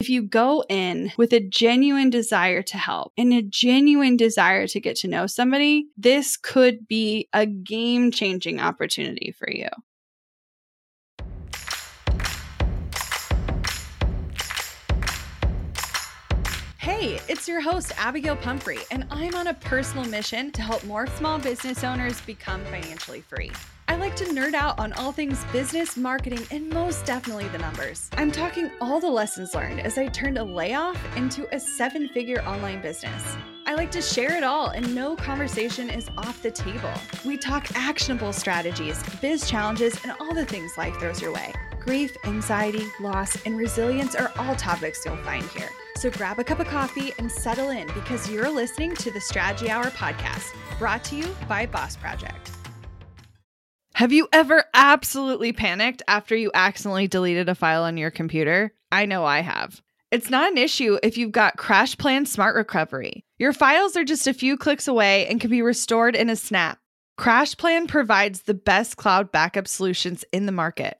If you go in with a genuine desire to help and a genuine desire to get to know somebody, this could be a game changing opportunity for you. Hey, it's your host, Abagail Pumphrey, and I'm on a personal mission to help more small business owners become financially free. I like to nerd out on all things business, marketing, and most definitely the numbers. I'm talking all the lessons learned as I turned a layoff into a seven figure online business. I like to share it all, and no conversation is off the table. We talk actionable strategies, biz challenges, and all the things life throws your way. Grief, anxiety, loss, and resilience are all topics you'll find here. So grab a cup of coffee and settle in because you're listening to the Strategy Hour podcast, brought to you by Boss Project. Have you ever absolutely panicked after you accidentally deleted a file on your computer? I know I have. It's not an issue if you've got CrashPlan Smart Recovery. Your files are just a few clicks away and can be restored in a snap. CrashPlan provides the best cloud backup solutions in the market.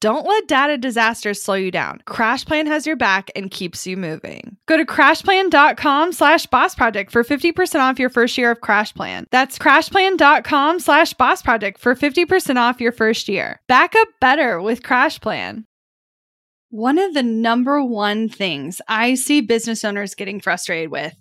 Don't let data disasters slow you down. CrashPlan has your back and keeps you moving. Go to crashplan.com slash boss project for 50% off your first year of CrashPlan. That's crashplan.com slash boss project for 50% off your first year. Back up better with CrashPlan. One of the number one things I see business owners getting frustrated with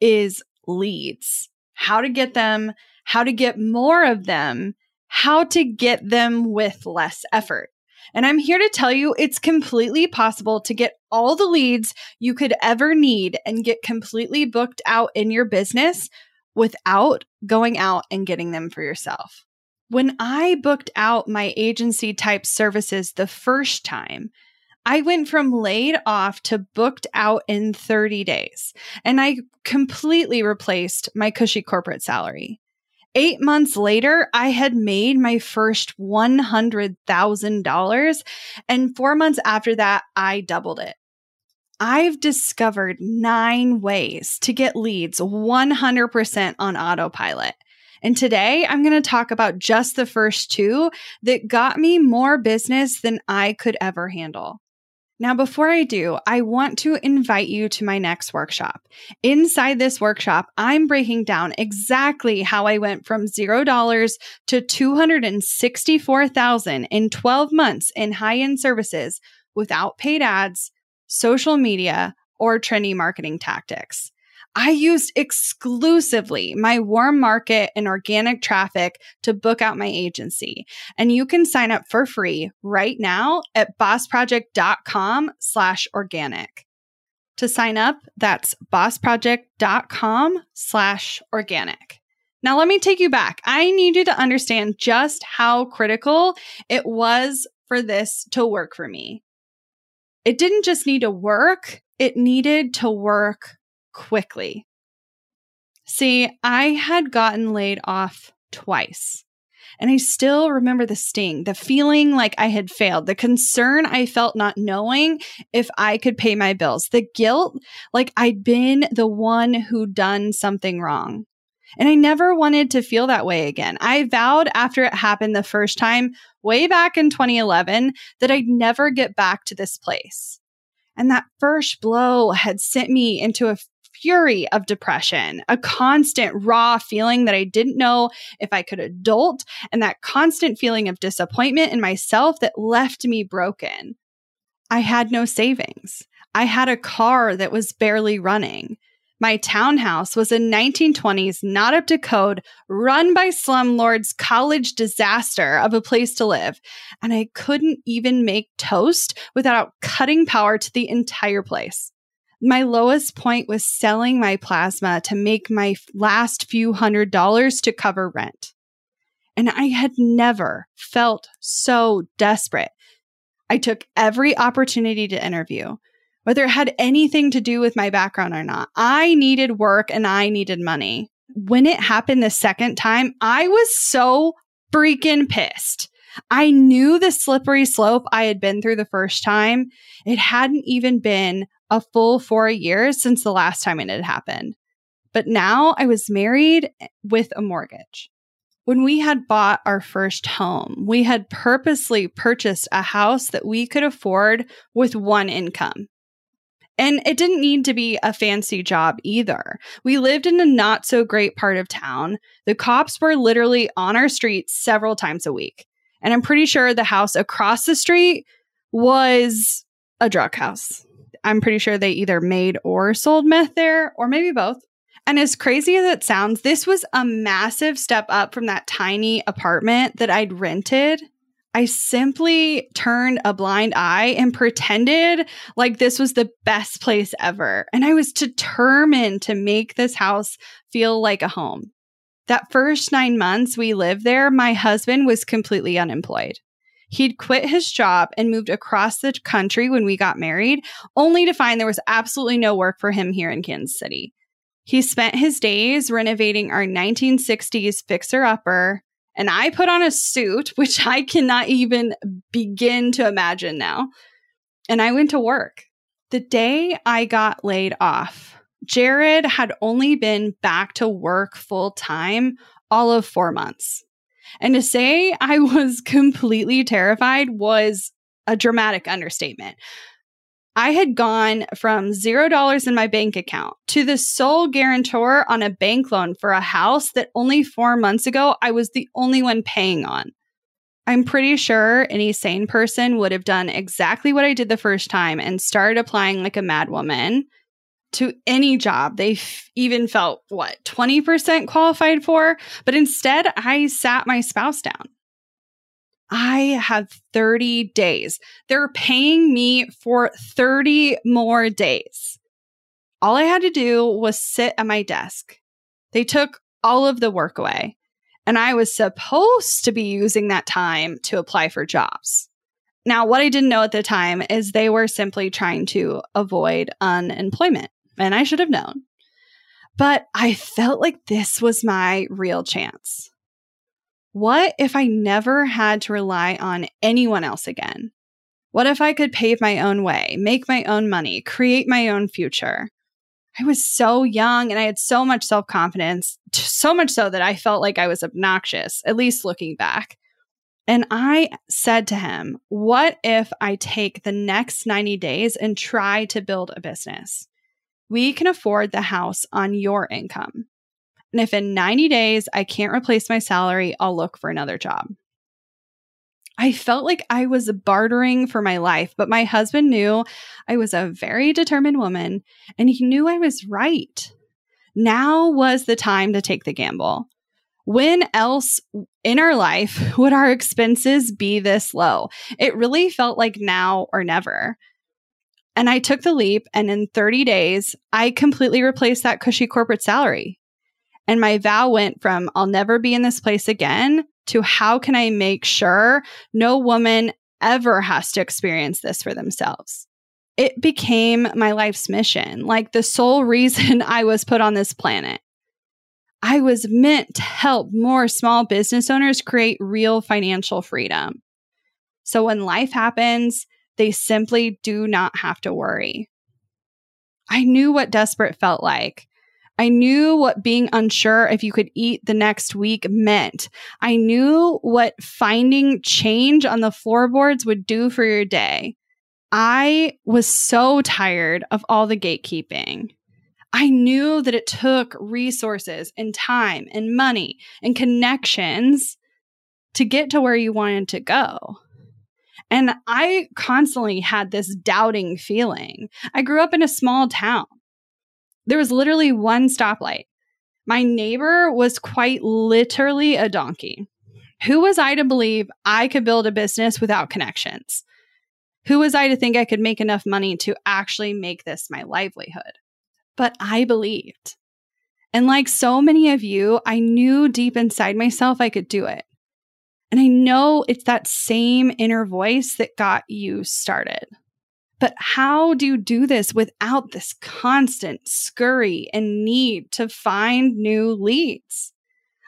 is leads. How to get them, how to get more of them, how to get them with less effort. And I'm here to tell you it's completely possible to get all the leads you could ever need and get completely booked out in your business without going out and getting them for yourself. When I booked out my agency type services the first time, I went from laid off to booked out in 30 days, and I completely replaced my cushy corporate salary. Eight months later, I had made my first $100,000. And four months after that, I doubled it. I've discovered nine ways to get leads 100% on autopilot. And today I'm going to talk about just the first two that got me more business than I could ever handle. Now, before I do, I want to invite you to my next workshop. Inside this workshop, I'm breaking down exactly how I went from $0 to 264,000 in 12 months in high-end services without paid ads, social media, or trendy marketing tactics. I used exclusively my warm market and organic traffic to book out my agency. And you can sign up for free right now at bossproject.com slash organic. To sign up, that's bossproject.com slash organic. Now, let me take you back. I need you to understand just how critical it was for this to work for me. It didn't just need to work, it needed to work quickly. See, I had gotten laid off twice. And I still remember the sting, the feeling like I had failed, the concern I felt not knowing if I could pay my bills, the guilt like I'd been the one who done something wrong. And I never wanted to feel that way again. I vowed after it happened the first time, way back in 2011, that I'd never get back to this place. And that first blow had sent me into a fury of depression, a constant raw feeling that I didn't know if I could adult, and that constant feeling of disappointment in myself that left me broken. I had no savings. I had a car that was barely running. My townhouse was a 1920s, not up to code, run by slumlords college disaster of a place to live. And I couldn't even make toast without cutting power to the entire place. My lowest point was selling my plasma to make my last few hundred dollars to cover rent. And I had never felt so desperate. I took every opportunity to interview. whether it had anything to do with my background or not. I needed work and I needed money. When it happened the second time, I was so freaking pissed. I knew the slippery slope I had been through the first time. It hadn't even been a full four years since the last time it had happened. But now I was married with a mortgage. When we had bought our first home, we had purposely purchased a house that we could afford with one income. And it didn't need to be a fancy job either. We lived in a not so great part of town. The cops were literally on our street several times a week. And I'm pretty sure the house across the street was a drug house. I'm pretty sure they either made or sold meth there, or maybe both. And as crazy as it sounds, this was a massive step up from that tiny apartment that I'd rented I simply turned a blind eye and pretended like this was the best place ever. And I was determined to make this house feel like a home. That first nine months we lived there, my husband was completely unemployed. He'd quit his job and moved across the country when we got married, only to find there was absolutely no work for him here in Kansas City. He spent his days renovating our 1960s fixer upper, and I put on a suit, which I cannot even begin to imagine now. And I went to work. The day I got laid off, Jared had only been back to work full time all of four months. And to say I was completely terrified was a dramatic understatement. I had gone from zero dollars in my bank account to the sole guarantor on a bank loan for a house that only four months ago I was the only one paying on. I'm pretty sure any sane person would have done exactly what I did the first time and started applying like a madwoman to any job they f- even felt, what, 20% qualified for? But instead, I sat my spouse down. I have 30 days. They're paying me for 30 more days. All I had to do was sit at my desk. They took all of the work away, and I was supposed to be using that time to apply for jobs. Now, what I didn't know at the time is they were simply trying to avoid unemployment, and I should have known. But I felt like this was my real chance. What if I never had to rely on anyone else again? What if I could pave my own way, make my own money, create my own future? I was so young and I had so much self confidence, so much so that I felt like I was obnoxious, at least looking back. And I said to him, What if I take the next 90 days and try to build a business? We can afford the house on your income. And if in 90 days I can't replace my salary, I'll look for another job. I felt like I was bartering for my life, but my husband knew I was a very determined woman and he knew I was right. Now was the time to take the gamble. When else in our life would our expenses be this low? It really felt like now or never. And I took the leap, and in 30 days, I completely replaced that cushy corporate salary. And my vow went from I'll never be in this place again to how can I make sure no woman ever has to experience this for themselves. It became my life's mission, like the sole reason I was put on this planet. I was meant to help more small business owners create real financial freedom. So when life happens, they simply do not have to worry. I knew what desperate felt like. I knew what being unsure if you could eat the next week meant. I knew what finding change on the floorboards would do for your day. I was so tired of all the gatekeeping. I knew that it took resources and time and money and connections to get to where you wanted to go. And I constantly had this doubting feeling. I grew up in a small town. There was literally one stoplight. My neighbor was quite literally a donkey. Who was I to believe I could build a business without connections? Who was I to think I could make enough money to actually make this my livelihood? But I believed. And like so many of you, I knew deep inside myself I could do it. And I know it's that same inner voice that got you started. But how do you do this without this constant scurry and need to find new leads?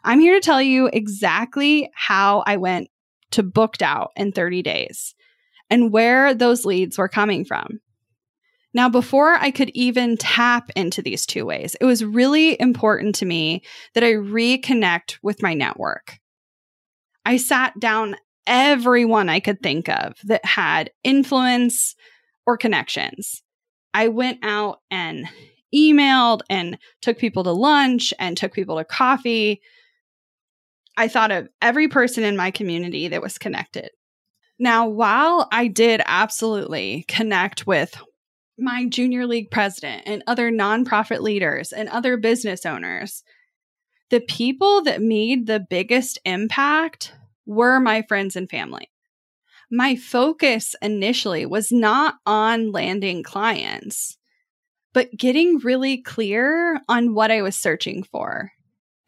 I'm here to tell you exactly how I went to booked out in 30 days and where those leads were coming from. Now, before I could even tap into these two ways, it was really important to me that I reconnect with my network. I sat down everyone I could think of that had influence or connections. I went out and emailed and took people to lunch and took people to coffee. I thought of every person in my community that was connected. Now, while I did absolutely connect with my junior league president and other nonprofit leaders and other business owners, the people that made the biggest impact were my friends and family. My focus initially was not on landing clients, but getting really clear on what I was searching for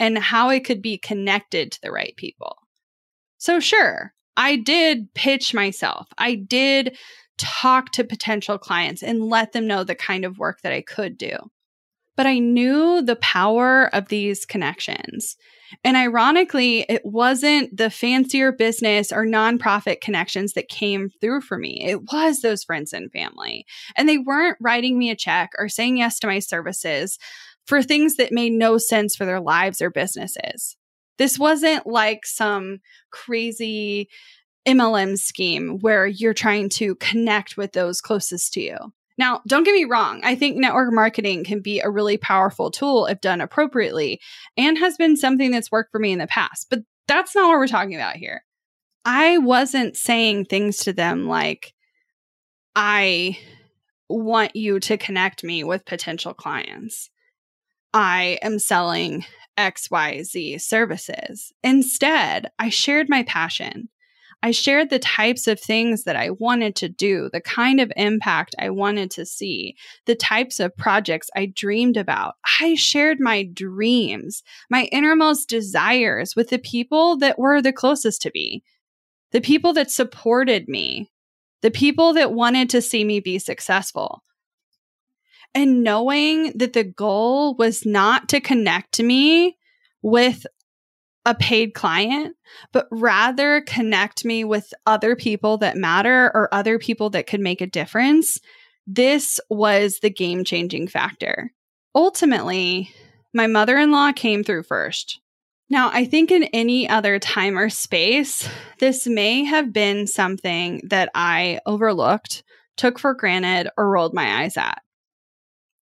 and how I could be connected to the right people. So, sure, I did pitch myself. I did talk to potential clients and let them know the kind of work that I could do. But I knew the power of these connections. And ironically, it wasn't the fancier business or nonprofit connections that came through for me. It was those friends and family. And they weren't writing me a check or saying yes to my services for things that made no sense for their lives or businesses. This wasn't like some crazy MLM scheme where you're trying to connect with those closest to you. Now, don't get me wrong. I think network marketing can be a really powerful tool if done appropriately and has been something that's worked for me in the past. But that's not what we're talking about here. I wasn't saying things to them like, I want you to connect me with potential clients. I am selling XYZ services. Instead, I shared my passion. I shared the types of things that I wanted to do, the kind of impact I wanted to see, the types of projects I dreamed about. I shared my dreams, my innermost desires with the people that were the closest to me, the people that supported me, the people that wanted to see me be successful. And knowing that the goal was not to connect me with a paid client, but rather connect me with other people that matter or other people that could make a difference. This was the game changing factor. Ultimately, my mother in law came through first. Now, I think in any other time or space, this may have been something that I overlooked, took for granted, or rolled my eyes at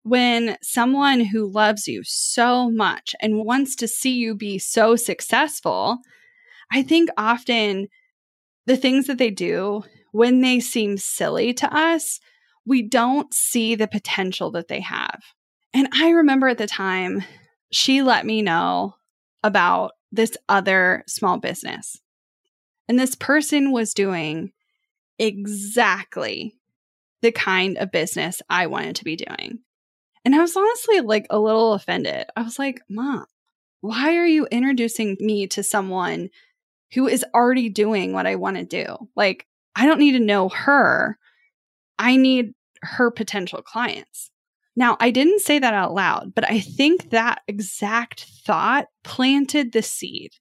when someone who loves you so much and wants to see you be so successful, I think often the things that they do when they seem silly to us, we don't see the potential that they have. And I remember at the time, she let me know about this other small business. And this person was doing exactly the kind of business I wanted to be doing. And I was honestly like a little offended. I was like, Mom, why are you introducing me to someone who is already doing what I want to do? Like, I don't need to know her. I need her potential clients. Now, I didn't say that out loud, but I think that exact thought planted the seed.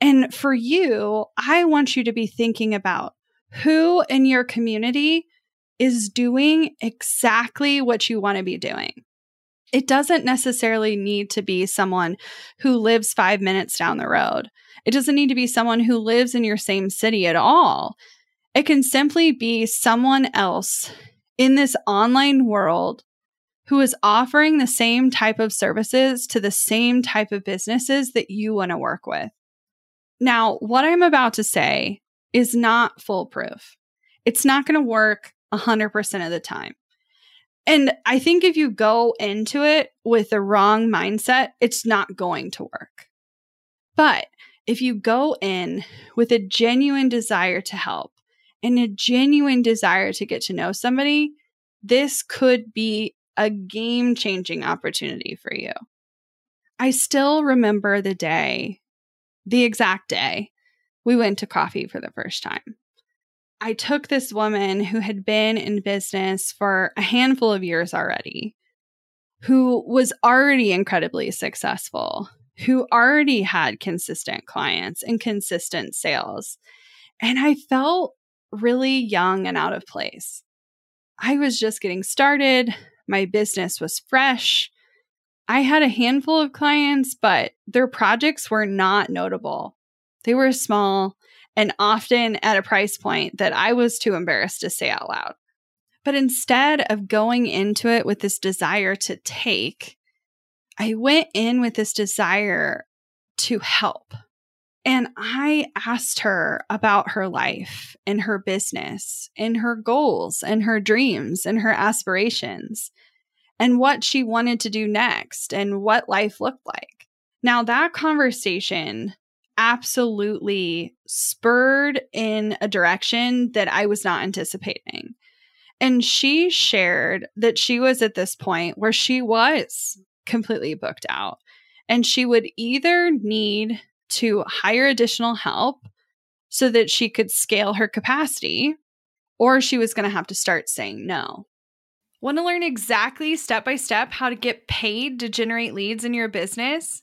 And for you, I want you to be thinking about who in your community is doing exactly what you want to be doing it doesn't necessarily need to be someone who lives five minutes down the road. It doesn't need to be someone who lives in your same city at all. It can simply be someone else in this online world who is offering the same type of services to the same type of businesses that you want to work with. Now, what I'm about to say is not foolproof. It's not going to work 100% of the time. And I think if you go into it with the wrong mindset, it's not going to work. But if you go in with a genuine desire to help and a genuine desire to get to know somebody, this could be a game changing opportunity for you. I still remember the day, the exact day we went to coffee for the first time. I took this woman who had been in business for a handful of years already, who was already incredibly successful, who already had consistent clients and consistent sales. And I felt really young and out of place. I was just getting started. My business was fresh. I had a handful of clients, but their projects were not notable. They were small and often at a price point that I was too embarrassed to say out loud. But instead of going into it with this desire to take, I went in with this desire to help. And I asked her about her life and her business and her goals and her dreams and her aspirations and what she wanted to do next and what life looked like. Now, that conversation absolutely spurred in a direction that I was not anticipating. And she shared that she was at this point where she was completely booked out and she would either need to hire additional help so that she could scale her capacity or she was going to have to start saying no. Want to learn exactly step by step how to get paid to generate leads in your business?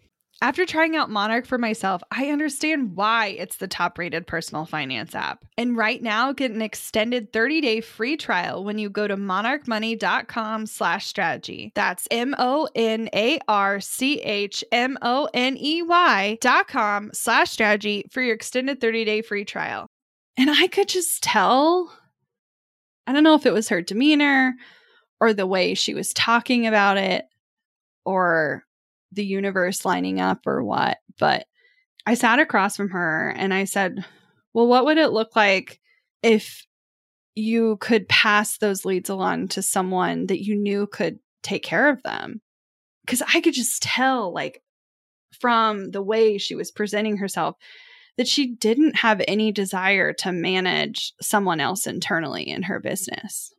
After trying out Monarch for myself, I understand why it's the top rated personal finance app. And right now, get an extended 30 day free trial when you go to monarchmoney.com slash strategy. That's M O N A R C H M O N E Y dot com slash strategy for your extended 30 day free trial. And I could just tell I don't know if it was her demeanor or the way she was talking about it or the universe lining up or what, but I sat across from her and I said, Well, what would it look like if you could pass those leads along to someone that you knew could take care of them. Because I could just tell, like, from the way she was presenting herself, that she didn't have any desire to manage someone else internally in her business.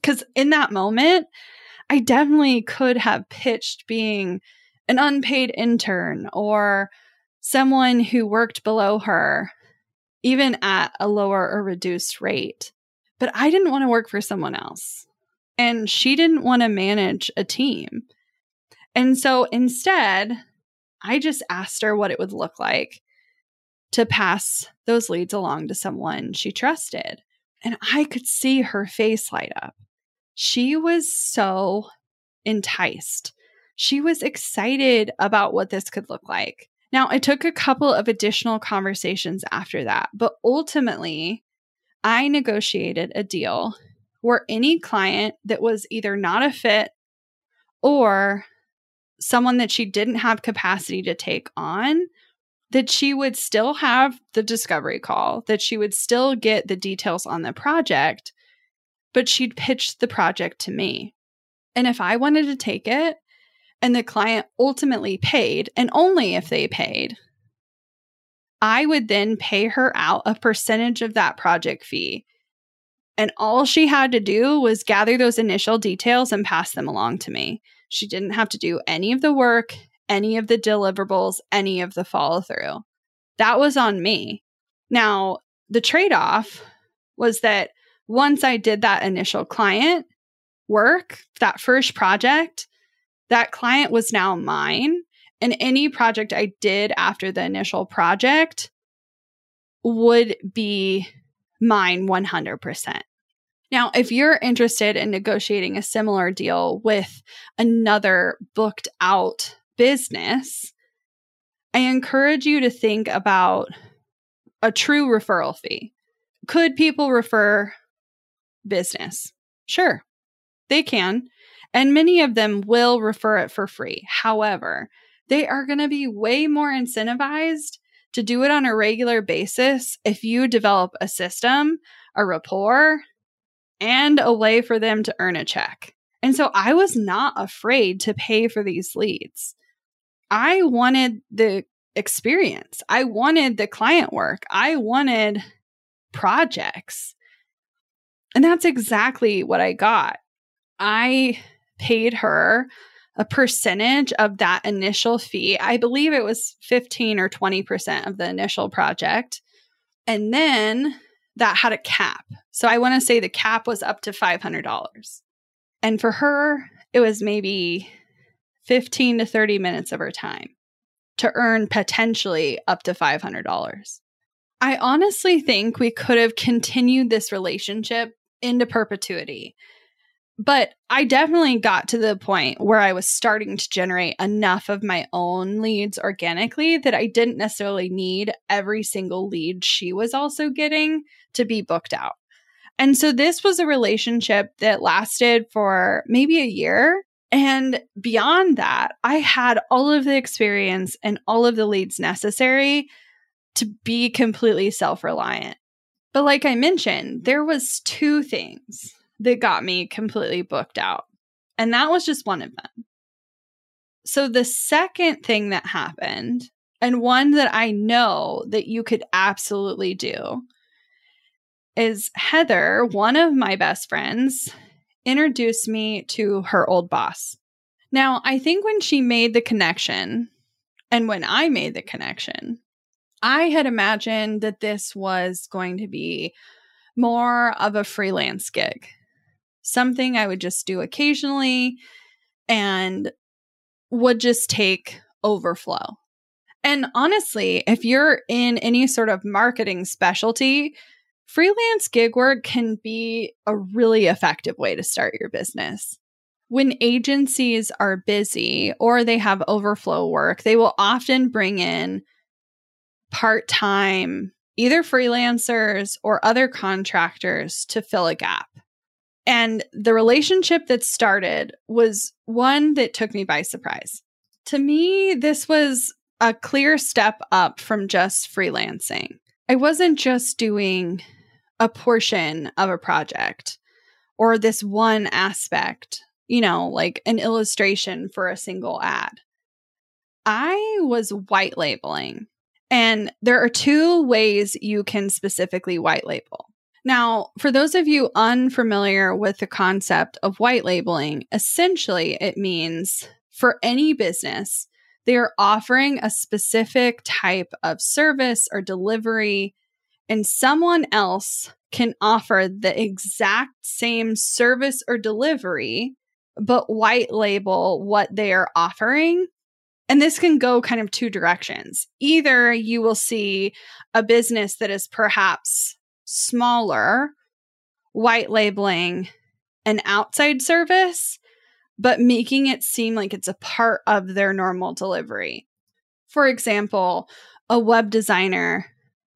Because in that moment, I definitely could have pitched being an unpaid intern or someone who worked below her, even at a lower or reduced rate. But I didn't want to work for someone else. And she didn't want to manage a team. And so instead, I just asked her what it would look like to pass those leads along to someone she trusted. And I could see her face light up. She was so enticed. She was excited about what this could look like. Now, it took a couple of additional conversations after that, but ultimately, I negotiated a deal where any client that was either not a fit or someone that she didn't have capacity to take on that she would still have the discovery call, that she would still get the details on the project, but she'd pitch the project to me. And if I wanted to take it and the client ultimately paid, and only if they paid, I would then pay her out a percentage of that project fee. And all she had to do was gather those initial details and pass them along to me. She didn't have to do any of the work, any of the deliverables, any of the follow through. That was on me. Now, the trade off was that once I did that initial client work, that first project, that client was now mine. And any project I did after the initial project would be mine 100%. Now, if you're interested in negotiating a similar deal with another booked out business, I encourage you to think about a true referral fee. Could people refer business? Sure, they can. And many of them will refer it for free. However, they are going to be way more incentivized to do it on a regular basis if you develop a system, a rapport, and a way for them to earn a check. And so I was not afraid to pay for these leads. I wanted the experience. I wanted the client work. I wanted projects. And that's exactly what I got. I paid her a percentage of that initial fee. I believe it was 15 or 20% of the initial project. And then that had a cap. So I want to say the cap was up to $500. And for her, it was maybe 15 to 30 minutes of her time to earn potentially up to $500. I honestly think we could have continued this relationship into perpetuity. But I definitely got to the point where I was starting to generate enough of my own leads organically that I didn't necessarily need every single lead she was also getting to be booked out. And so this was a relationship that lasted for maybe a year and beyond that, I had all of the experience and all of the leads necessary to be completely self reliant. But like I mentioned, there was two things that got me completely booked out. And that was just one of them. So the second thing that happened, and one that I know that you could absolutely do, is Heather, one of my best friends, introduced me to her old boss. Now, I think when she made the connection and when I made the connection, I had imagined that this was going to be more of a freelance gig, something I would just do occasionally and would just take overflow. And honestly, if you're in any sort of marketing specialty, freelance gig work can be a really effective way to start your business. When agencies are busy or they have overflow work, they will often bring in part time, either freelancers or other contractors to fill a gap. And the relationship that started was one that took me by surprise. To me, this was a clear step up from just freelancing. I wasn't just doing a portion of a project or this one aspect, you know, like an illustration for a single ad. I was white labeling. And there are two ways you can specifically white label. Now, for those of you unfamiliar with the concept of white labeling, essentially it means for any business, they are offering a specific type of service or delivery, and someone else can offer the exact same service or delivery, but white label what they are offering. And this can go kind of two directions. Either you will see a business that is perhaps smaller, white labeling an outside service, but making it seem like it's a part of their normal delivery. For example, a web designer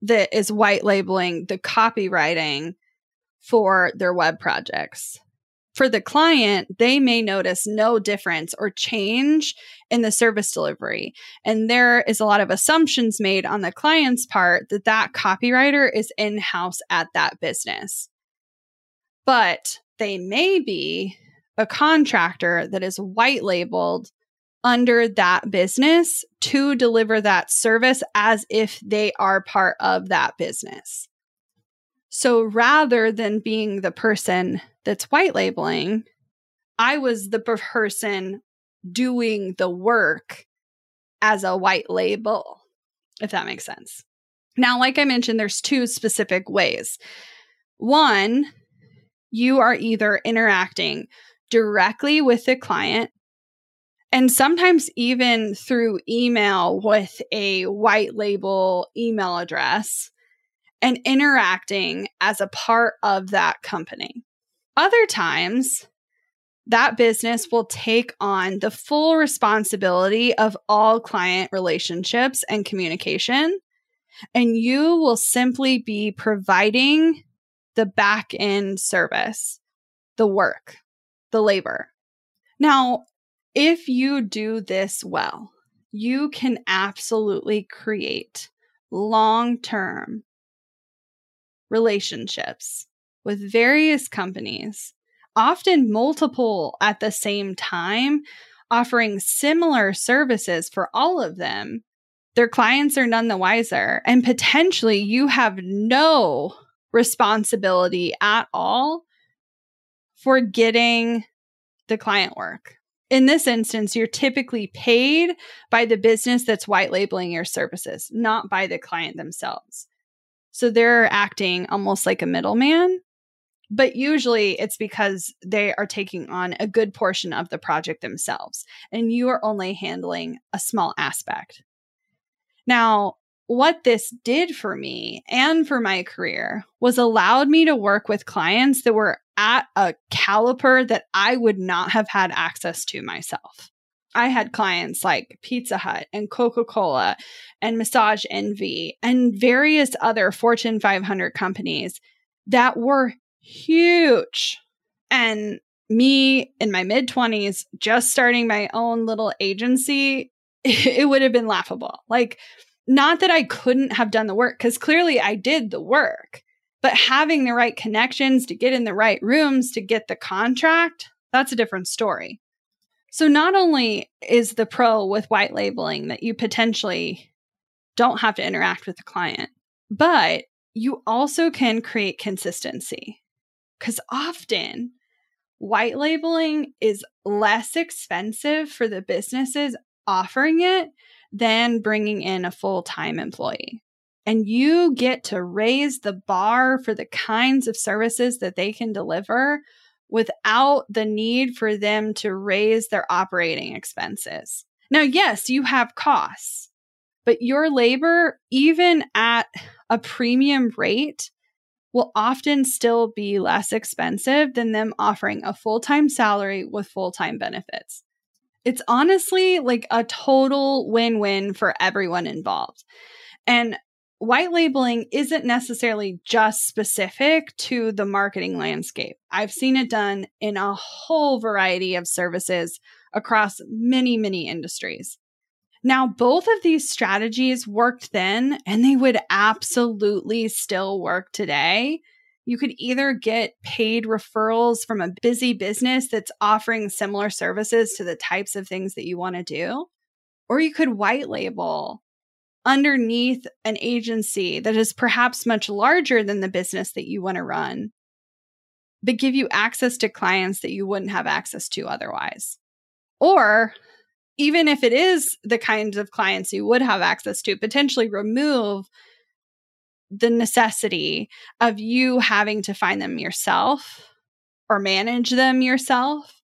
that is white labeling the copywriting for their web projects. For the client, they may notice no difference or change in the service delivery. And there is a lot of assumptions made on the client's part that that copywriter is in house at that business. But they may be a contractor that is white labeled under that business to deliver that service as if they are part of that business. So rather than being the person that's white labeling, I was the person doing the work as a white label, if that makes sense. Now, like I mentioned, there's two specific ways. One, you are either interacting directly with the client and sometimes even through email with a white label email address and interacting as a part of that company. Other times, that business will take on the full responsibility of all client relationships and communication. And you will simply be providing the back end service, the work, the labor. Now, if you do this well, you can absolutely create long term relationships with various companies, often multiple at the same time, offering similar services for all of them. Their clients are none the wiser, and potentially you have no responsibility at all for getting the client work. In this instance, you're typically paid by the business that's white labeling your services, not by the client themselves. So they're acting almost like a middleman, but usually it's because they are taking on a good portion of the project themselves and you are only handling a small aspect. Now, what this did for me and for my career was allowed me to work with clients that were at a caliper that I would not have had access to myself. I had clients like Pizza Hut and Coca Cola and Massage Envy and various other Fortune 500 companies that were huge. And me in my mid 20s, just starting my own little agency, it would have been laughable. Like, not that I couldn't have done the work, because clearly I did the work, but having the right connections to get in the right rooms to get the contract, that's a different story. So, not only is the pro with white labeling that you potentially don't have to interact with the client, but you also can create consistency. Because often white labeling is less expensive for the businesses offering it than bringing in a full time employee. And you get to raise the bar for the kinds of services that they can deliver without the need for them to raise their operating expenses. Now, yes, you have costs, but your labor, even at a premium rate, will often still be less expensive than them offering a full time salary with full time benefits. It's honestly like a total win win for everyone involved. And white labeling isn't necessarily just specific to the marketing landscape. I've seen it done in a whole variety of services across many, many industries. Now, both of these strategies worked then, and they would absolutely still work today You could either get paid referrals from a busy business that's offering similar services to the types of things that you want to do, or you could white label underneath an agency that is perhaps much larger than the business that you want to run, but give you access to clients that you wouldn't have access to otherwise. Or even if it is the kinds of clients you would have access to, potentially remove the necessity of you having to find them yourself or manage them yourself.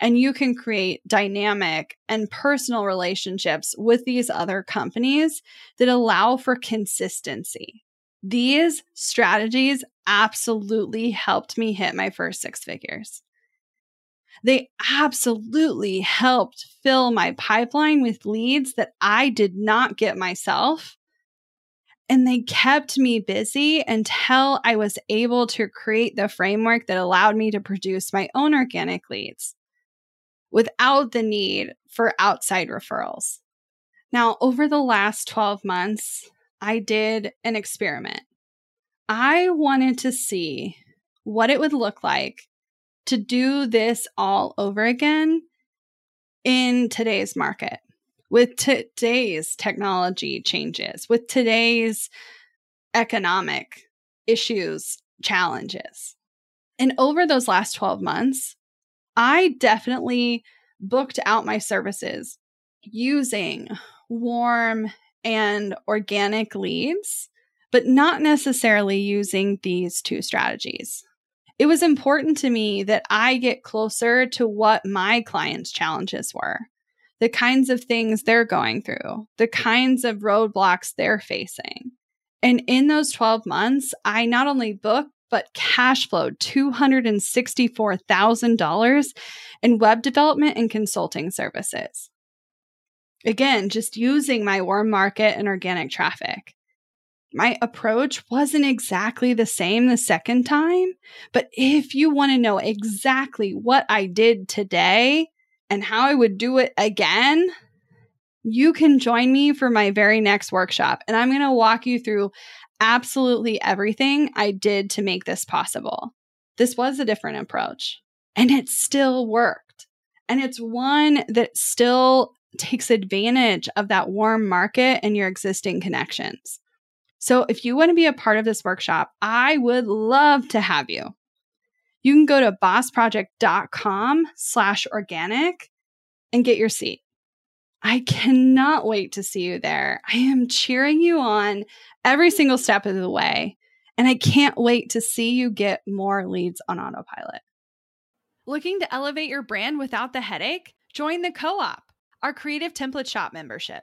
And you can create dynamic and personal relationships with these other companies that allow for consistency. These strategies absolutely helped me hit my first six figures. They absolutely helped fill my pipeline with leads that I did not get myself and they kept me busy until I was able to create the framework that allowed me to produce my own organic leads without the need for outside referrals. Now, over the last 12 months, I did an experiment. I wanted to see what it would look like to do this all over again in today's market with today's technology changes, with today's economic issues, challenges. And over those last 12 months, I definitely booked out my services using warm and organic leads, but not necessarily using these two strategies. It was important to me that I get closer to what my clients' challenges were the kinds of things they're going through, the kinds of roadblocks they're facing. And in those 12 months, I not only booked, but cash flowed $264,000 in web development and consulting services. Again, just using my warm market and organic traffic. My approach wasn't exactly the same the second time, but if you want to know exactly what I did today, and how I would do it again, you can join me for my very next workshop. And I'm going to walk you through absolutely everything I did to make this possible. This was a different approach, and it still worked. And it's one that still takes advantage of that warm market and your existing connections. So if you want to be a part of this workshop, I would love to have you you can go to bossproject.com slash organic and get your seat. I cannot wait to see you there. I am cheering you on every single step of the way. And I can't wait to see you get more leads on autopilot. Looking to elevate your brand without the headache? Join the co op, our creative template shop membership.